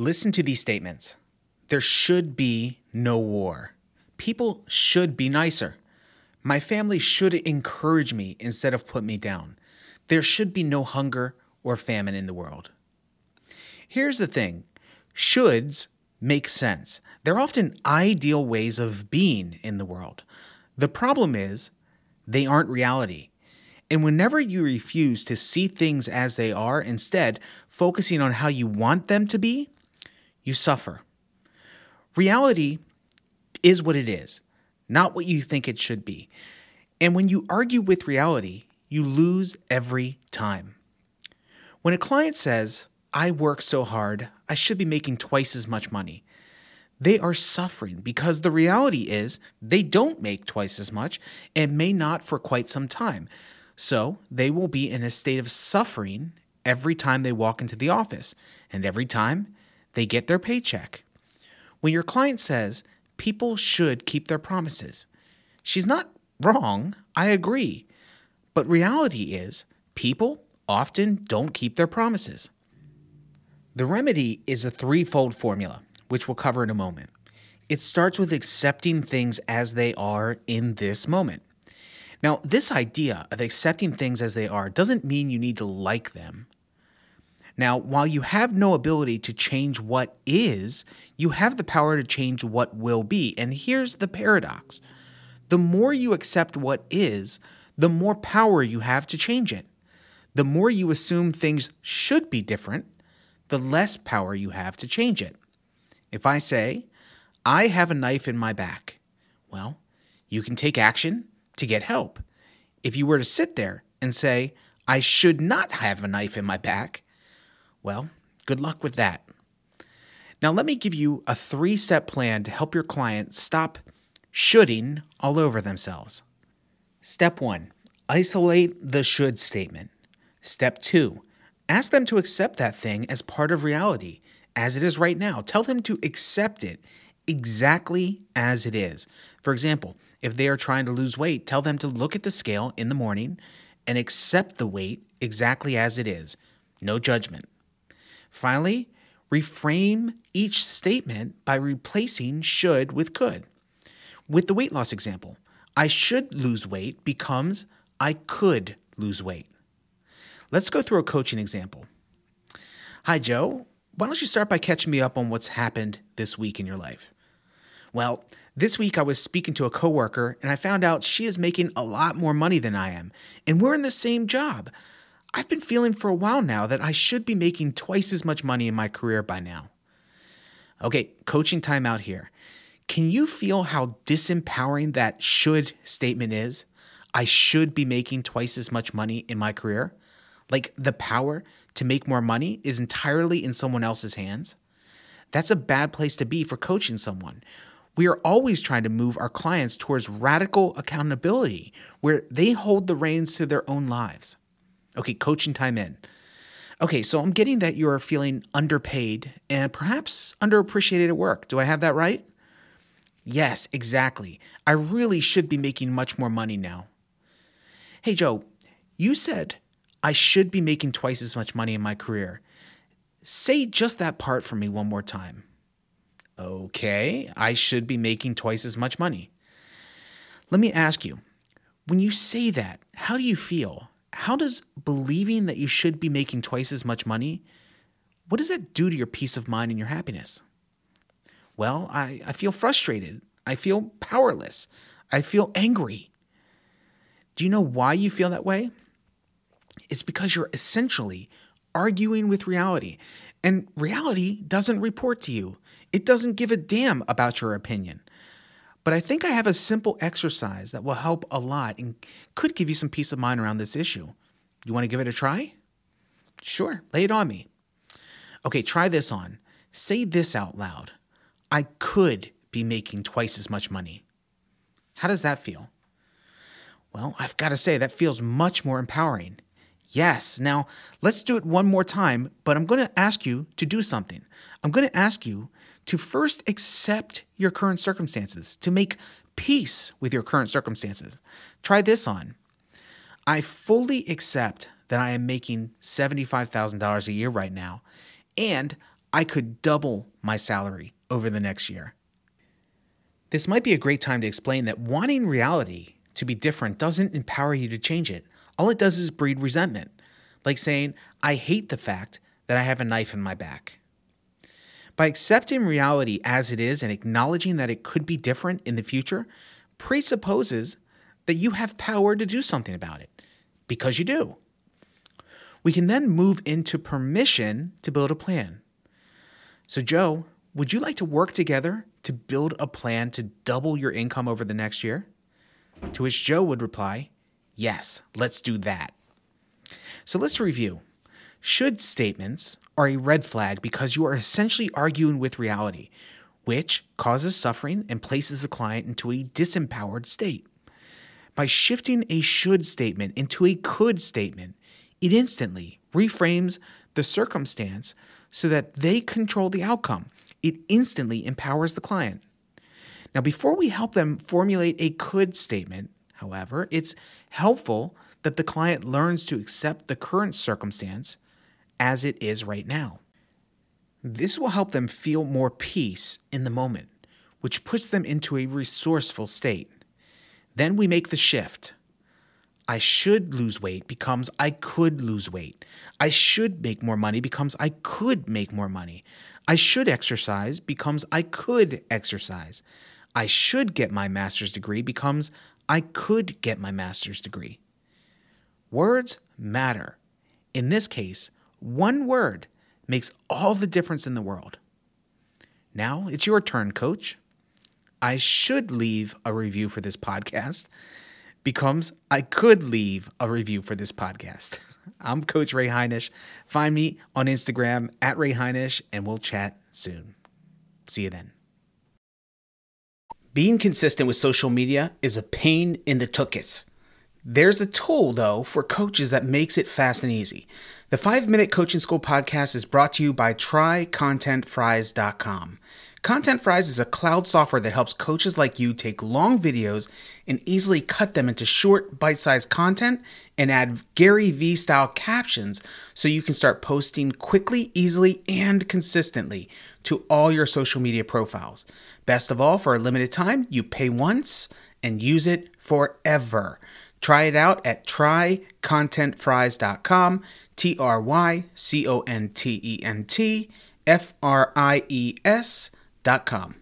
Listen to these statements. There should be no war. People should be nicer. My family should encourage me instead of put me down. There should be no hunger or famine in the world. Here's the thing shoulds make sense. They're often ideal ways of being in the world. The problem is, they aren't reality. And whenever you refuse to see things as they are, instead focusing on how you want them to be, you suffer. Reality is what it is, not what you think it should be. And when you argue with reality, you lose every time. When a client says, I work so hard, I should be making twice as much money, they are suffering because the reality is they don't make twice as much and may not for quite some time. So they will be in a state of suffering every time they walk into the office and every time they get their paycheck. When your client says people should keep their promises, she's not wrong. I agree. But reality is people often don't keep their promises. The remedy is a threefold formula, which we'll cover in a moment. It starts with accepting things as they are in this moment. Now, this idea of accepting things as they are doesn't mean you need to like them. Now, while you have no ability to change what is, you have the power to change what will be. And here's the paradox the more you accept what is, the more power you have to change it. The more you assume things should be different, the less power you have to change it. If I say, I have a knife in my back, well, you can take action to get help. If you were to sit there and say, I should not have a knife in my back, well, good luck with that. Now, let me give you a three step plan to help your client stop shoulding all over themselves. Step one isolate the should statement. Step two ask them to accept that thing as part of reality, as it is right now. Tell them to accept it exactly as it is. For example, if they are trying to lose weight, tell them to look at the scale in the morning and accept the weight exactly as it is. No judgment. Finally, reframe each statement by replacing should with could. With the weight loss example, I should lose weight becomes I could lose weight. Let's go through a coaching example. Hi, Joe. Why don't you start by catching me up on what's happened this week in your life? Well, this week I was speaking to a coworker and I found out she is making a lot more money than I am, and we're in the same job. I've been feeling for a while now that I should be making twice as much money in my career by now. Okay, coaching time out here. Can you feel how disempowering that should statement is? I should be making twice as much money in my career? Like the power to make more money is entirely in someone else's hands? That's a bad place to be for coaching someone we are always trying to move our clients towards radical accountability where they hold the reins to their own lives. Okay, coaching time in. Okay, so I'm getting that you're feeling underpaid and perhaps underappreciated at work. Do I have that right? Yes, exactly. I really should be making much more money now. Hey, Joe, you said I should be making twice as much money in my career. Say just that part for me one more time. Okay, I should be making twice as much money. Let me ask you when you say that, how do you feel? How does believing that you should be making twice as much money, what does that do to your peace of mind and your happiness? Well, I, I feel frustrated. I feel powerless. I feel angry. Do you know why you feel that way? It's because you're essentially arguing with reality, and reality doesn't report to you. It doesn't give a damn about your opinion. But I think I have a simple exercise that will help a lot and could give you some peace of mind around this issue. You want to give it a try? Sure, lay it on me. Okay, try this on. Say this out loud I could be making twice as much money. How does that feel? Well, I've got to say, that feels much more empowering. Yes. Now, let's do it one more time, but I'm going to ask you to do something. I'm going to ask you to first accept your current circumstances, to make peace with your current circumstances. Try this on. I fully accept that I am making $75,000 a year right now, and I could double my salary over the next year. This might be a great time to explain that wanting reality to be different doesn't empower you to change it. All it does is breed resentment, like saying, I hate the fact that I have a knife in my back. By accepting reality as it is and acknowledging that it could be different in the future, presupposes that you have power to do something about it, because you do. We can then move into permission to build a plan. So, Joe, would you like to work together to build a plan to double your income over the next year? To which Joe would reply, Yes, let's do that. So let's review. Should statements are a red flag because you are essentially arguing with reality, which causes suffering and places the client into a disempowered state. By shifting a should statement into a could statement, it instantly reframes the circumstance so that they control the outcome. It instantly empowers the client. Now, before we help them formulate a could statement, however, it's helpful that the client learns to accept the current circumstance as it is right now. This will help them feel more peace in the moment, which puts them into a resourceful state. Then we make the shift. I should lose weight becomes I could lose weight. I should make more money becomes I could make more money. I should exercise becomes I could exercise. I should get my master's degree becomes I could get my master's degree. Words matter. In this case, one word makes all the difference in the world. Now it's your turn, coach. I should leave a review for this podcast becomes I could leave a review for this podcast. I'm Coach Ray Heinisch. Find me on Instagram at Ray Heinisch, and we'll chat soon. See you then. Being consistent with social media is a pain in the tuchus. There's a tool, though, for coaches that makes it fast and easy. The 5 Minute Coaching School podcast is brought to you by TryContentFries.com. Content Fries is a cloud software that helps coaches like you take long videos and easily cut them into short, bite sized content and add Gary Vee style captions so you can start posting quickly, easily, and consistently to all your social media profiles. Best of all, for a limited time, you pay once and use it forever. Try it out at trycontentfries.com, T R Y C O N T E N T F R I E S dot com.